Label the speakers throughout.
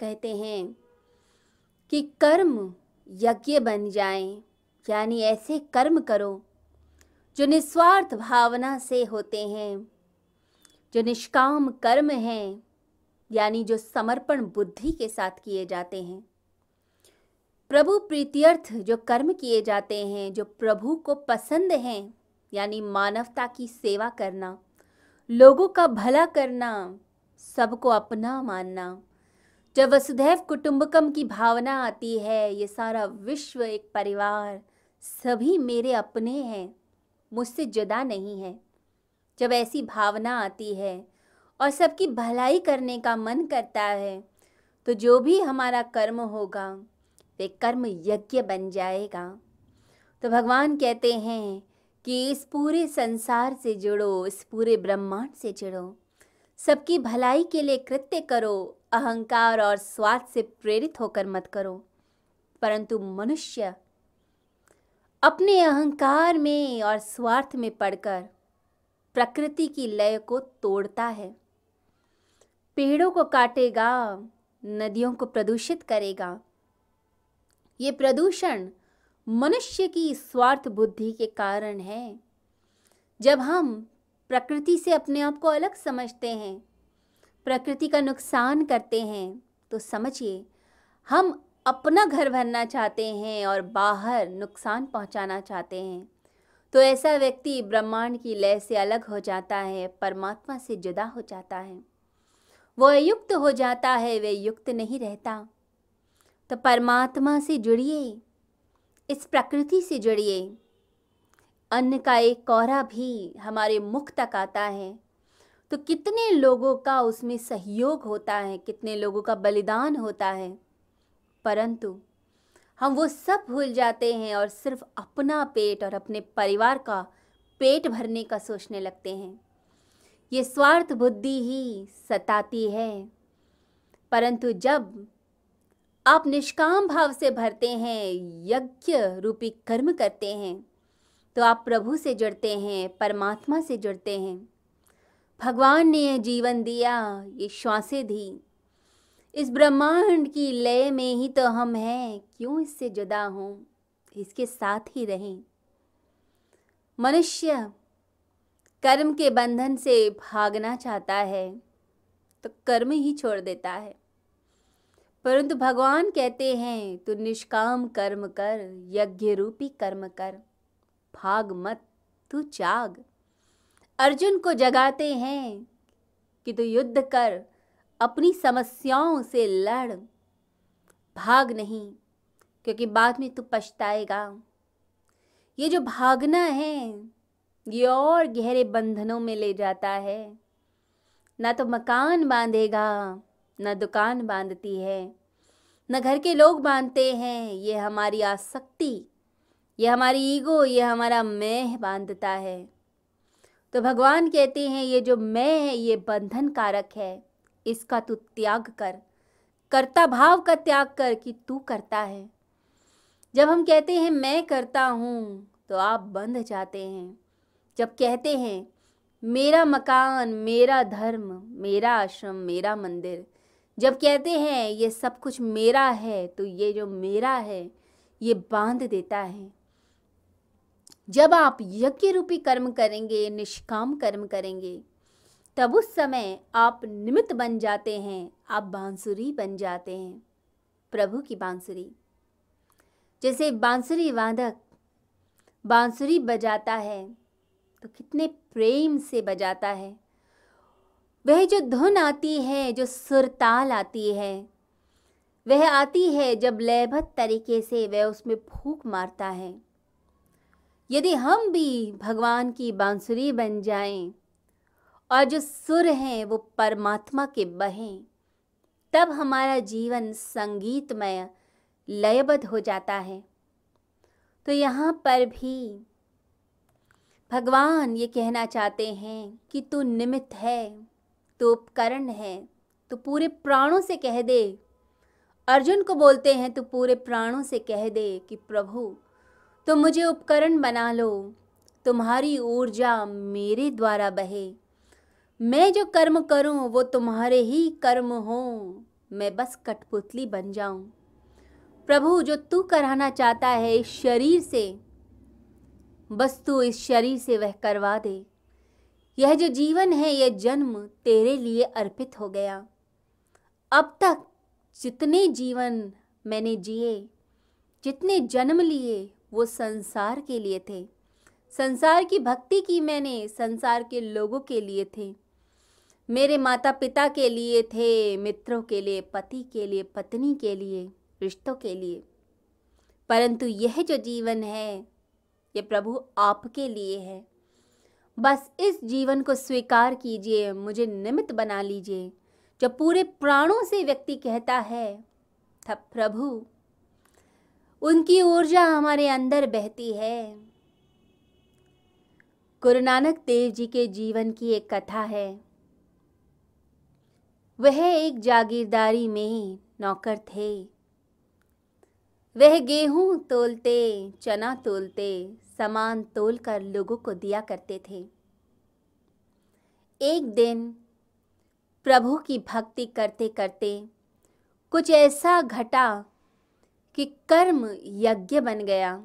Speaker 1: कहते हैं कि कर्म यज्ञ बन जाएँ, यानी ऐसे कर्म करो जो निस्वार्थ भावना से होते हैं, जो निष्काम कर्म हैं, यानी जो समर्पण बुद्धि के साथ किए जाते हैं। प्रभु प्रीत्यर्थ जो कर्म किए जाते हैं, जो प्रभु को पसंद हैं, यानी मानवता की सेवा करना, लोगों का भला करना, सबको अपना मानना। जब वसुधैव कुटुंबकम की भावना आती है, ये सारा विश्व एक परिवार, सभी मेरे अपने हैं, मुझसे जुदा नहीं है। जब ऐसी भावना आती है और सबकी भलाई करने का मन करता है तो जो भी हमारा कर्म होगा, वे कर्म यज्ञ बन जाएगा। तो भगवान कहते हैं कि इस पूरे संसार से जुड़ो, इस पूरे ब्रह्मांड से जुड़ो। सबकी भलाई के लिए कृत्य करो अहंकार और स्वार्थ से प्रेरित होकर मत करो। परंतु मनुष्य अपने अहंकार में और स्वार्थ में पड़कर प्रकृति की लय को तोड़ता है। पेड़ों को काटेगा, नदियों को प्रदूषित करेगा। ये प्रदूषण मनुष्य की स्वार्थ बुद्धि के कारण है। जब हम प्रकृति से अपने आप को अलग समझते हैं प्रकृति का नुकसान करते हैं तो समझिए, हम अपना घर भरना चाहते हैं और बाहर नुकसान पहुंचाना चाहते हैं। तो ऐसा व्यक्ति ब्रह्मांड की लय से अलग हो जाता है, परमात्मा से जुदा हो जाता है। वो अयुक्त हो जाता है, वे युक्त नहीं रहता। तो परमात्मा से जुड़िए, इस प्रकृति से जुड़िए। अन्न का एक कोहरा भी हमारे मुख तक आता है। तो कितने लोगों का उसमें सहयोग होता है, कितने लोगों का बलिदान होता है? परंतु हम वो सब भूल जाते हैं और सिर्फ़ अपना पेट और अपने परिवार का पेट भरने का सोचने लगते हैं। ये स्वार्थ बुद्धि ही सताती है। परंतु जब आप निष्काम भाव से भरते हैं, यज्ञ रूपी कर्म करते हैं तो आप प्रभु से जुड़ते हैं, परमात्मा से जुड़ते हैं। भगवान ने यह जीवन दिया, ये श्वासें दी। इस ब्रह्मांड की लय में ही तो हम हैं, क्यों इससे जुदा हों? इसके साथ ही रहें। मनुष्य कर्म के बंधन से भागना चाहता है तो कर्म ही छोड़ देता है। परंतु भगवान कहते हैं, तू निष्काम कर्म कर, यज्ञ रूपी कर्म कर। भाग मत, तू जाग। अर्जुन को जगाते हैं कि तू युद्ध कर, अपनी समस्याओं से लड़। भाग नहीं, क्योंकि बाद में तू पछताएगा। ये जो भागना है, ये और गहरे बंधनों में ले जाता है। ना तो मकान बांधेगा, ना दुकान बांधती है। न घर के लोग बांधते हैं, ये हमारी आसक्ति, ये हमारी ईगो, ये हमारा मैं बांधता है। तो भगवान कहते हैं, ये जो मैं है, ये बंधन कारक है। इसका तू त्याग कर। कर्ता भाव का त्याग कर कि तू करता है। जब हम कहते हैं, मैं करता हूँ तो आप बंध जाते हैं। जब कहते हैं, मेरा मकान, मेरा धर्म, मेरा आश्रम, मेरा मंदिर जब कहते हैं, ये सब कुछ मेरा है तो ये जो मेरा है, ये बाँध देता है। जब आप यज्ञ रूपी कर्म करेंगे, निष्काम कर्म करेंगे, तब उस समय आप निमित्त बन जाते हैं, आप बांसुरी बन जाते हैं, प्रभु की बांसुरी। जैसे बांसुरी वादक, बांसुरी बजाता है तो कितने प्रेम से बजाता है। वह जो धुन आती है, जो सुरताल आती है, वह आती है जब लयबद्ध तरीके से, वह उसमें फूक मारता है। यदि हम भी भगवान की बांसुरी बन जाएँ और जो सुर हैं वो परमात्मा के बहें, तब हमारा जीवन संगीतमय, लयबद्ध हो जाता है। तो यहाँ पर भी भगवान ये कहना चाहते हैं कि तू निमित्त है तो उपकरण है तो पूरे प्राणों से कह दे। अर्जुन को बोलते हैं तो पूरे प्राणों से कह दे कि प्रभु तो मुझे उपकरण बना लो। तुम्हारी ऊर्जा मेरे द्वारा बहे। मैं जो कर्म करूँ, वो तुम्हारे ही कर्म हो। मैं बस कठपुतली बन जाऊँ। प्रभु, जो तू कराना चाहता है इस शरीर से, बस तू इस शरीर से वह करवा दे। यह जो जीवन है, यह जन्म तेरे लिए अर्पित हो गया। अब तक जितने जीवन मैंने जिए, जितने जन्म लिए वो संसार के लिए थे। संसार की भक्ति की मैंने, संसार के लोगों के लिए थे। मेरे माता पिता के लिए थे, मित्रों के लिए, पति के लिए, पत्नी के लिए, रिश्तों के लिए। परंतु यह जो जीवन है ये प्रभु आपके लिए है। बस इस जीवन को स्वीकार कीजिए, मुझे निमित्त बना लीजिए। जब पूरे प्राणों से व्यक्ति कहता है, तब प्रभु उनकी ऊर्जा हमारे अंदर बहती है। गुरु नानक देव जी के जीवन की एक कथा है। वह एक जागीरदारी में नौकर थे। वह गेहूँ तोलते, चना तोलते, सामान तोल कर लोगों को दिया करते थे। एक दिन प्रभु की भक्ति करते करते कुछ ऐसा घटा कि कर्म यज्ञ बन गया।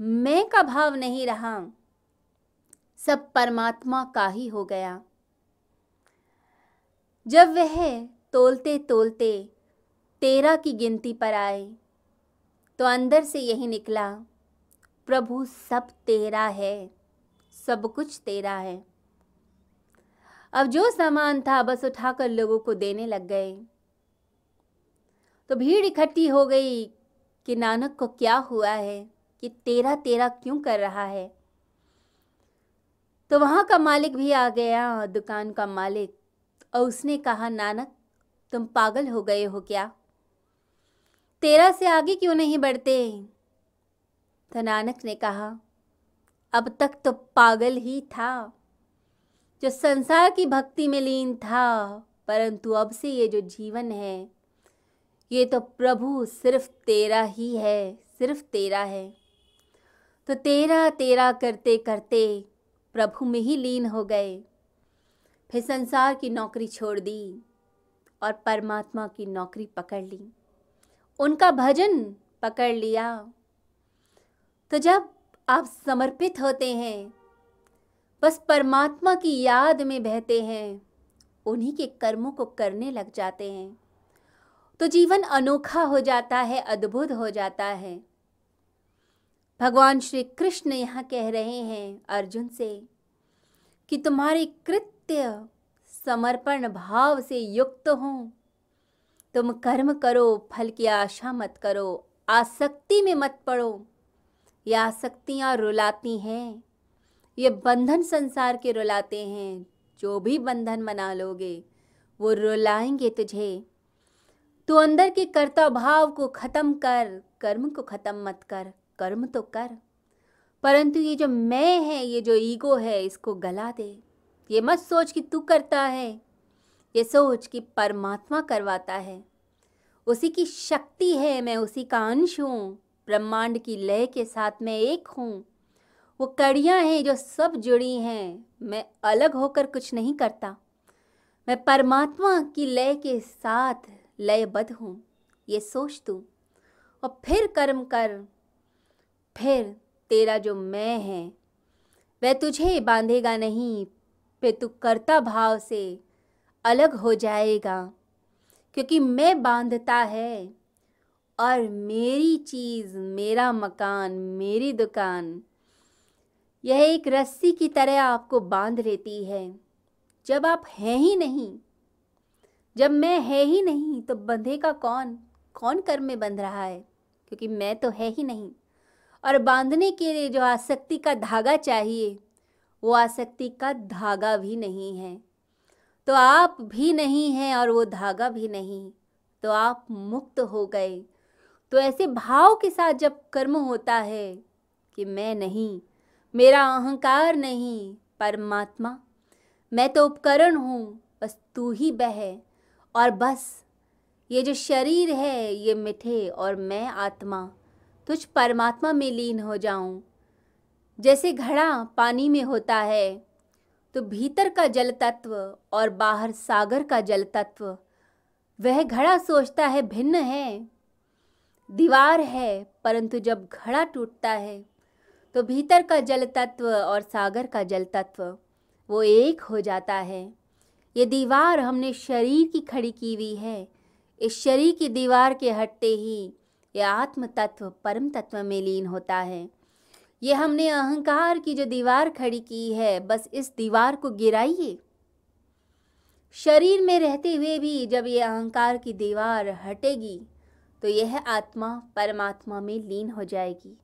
Speaker 1: मैं का भाव नहीं रहा। सब परमात्मा का ही हो गया। जब वह तोलते तोलते तेरह की गिनती पर आए तो अंदर से यही निकला, प्रभु, सब तेरा है, सब कुछ तेरा है। अब जो सामान था, बस उठाकर लोगों को देने लग गए। तो भीड़ इकट्ठी हो गई कि नानक को क्या हुआ है? कि तेरा तेरा क्यों कर रहा है? तो वहाँ का मालिक भी आ गया दुकान का मालिक और उसने कहा, नानक, तुम पागल हो गए हो क्या? तेरा से आगे क्यों नहीं बढ़ते? तो नानक ने कहा, अब तक तो पागल ही था, जो संसार की भक्ति में लीन था, परंतु अब से ये जो जीवन है ये तो प्रभु सिर्फ़ तेरा ही है, सिर्फ़ तेरा है। तो तेरा तेरा करते करते प्रभु में ही लीन हो गए। फिर संसार की नौकरी छोड़ दी और परमात्मा की नौकरी पकड़ ली। उनका भजन पकड़ लिया। तो जब आप समर्पित होते हैं, बस परमात्मा की याद में बहते हैं, उन्हीं के कर्मों को करने लग जाते हैं। तो जीवन अनोखा हो जाता है, अद्भुत हो जाता है। भगवान श्री कृष्ण यहाँ कह रहे हैं अर्जुन से कि तुम्हारे कृत्य समर्पण भाव से युक्त हों। तुम कर्म करो, फल की आशा मत करो, आसक्ति में मत पड़ो। ये आसक्तियाँ रुलाती हैं, ये बंधन संसार के रुलाते हैं। जो भी बंधन मना लोगे, वो रुलाएँगे तुझे। तू अंदर के कर्ता भाव को ख़त्म कर, कर्म को ख़त्म मत कर, कर्म तो कर। परंतु ये जो मैं है, ये जो ईगो है, इसको गला दे। ये मत सोच कि तू करता है, ये सोच कि परमात्मा करवाता है। उसी की शक्ति है, मैं उसी का अंश हूँ। ब्रह्मांड की लय के साथ मैं एक हूँ। वो कड़ियाँ हैं जो सब जुड़ी हैं। मैं अलग होकर कुछ नहीं करता। मैं परमात्मा की लय के साथ लयबद्ध हूँ, ये सोच तू। और फिर कर्म कर, फिर तेरा जो मैं है, वह तुझे बांधेगा नहीं, फिर तू कर्ता भाव से अलग हो जाएगा। क्योंकि मैं बांधता है, और मेरी चीज़, मेरा मकान, मेरी दुकान, यह एक रस्सी की तरह आपको बाँध लेती है। जब आप हैं ही नहीं जब मैं है ही नहीं तो बंधेगा कौन? कौन कर्म में बंध रहा है? क्योंकि मैं तो है ही नहीं। और बांधने के लिए जो आसक्ति का धागा चाहिए, वो आसक्ति का धागा भी नहीं है। तो आप भी नहीं हैं और वो धागा भी नहीं। तो आप मुक्त हो गए। तो ऐसे भाव के साथ जब कर्म होता है कि मैं नहीं, मेरा अहंकार नहीं, परमात्मा, मैं तो उपकरण हूँ, बस तू ही बह। और बस, ये जो शरीर है, ये मिठे और मैं आत्मा, तुझ परमात्मा में लीन हो जाऊँ। जैसे घड़ा पानी में होता है तो भीतर का जल तत्व और बाहर सागर का जल तत्व वह घड़ा सोचता है भिन्न है। दीवार है, परंतु जब घड़ा टूटता है तो भीतर का जल तत्व और सागर का जल तत्व वो एक हो जाता है। ये दीवार हमने शरीर की खड़ी की हुई है। इस शरीर की दीवार के हटते ही यह आत्म तत्व परम तत्व में लीन होता है। ये हमने अहंकार की जो दीवार खड़ी की है, बस इस दीवार को गिराइए। शरीर में रहते हुए भी जब ये अहंकार की दीवार हटेगी तो यह आत्मा परमात्मा में लीन हो जाएगी।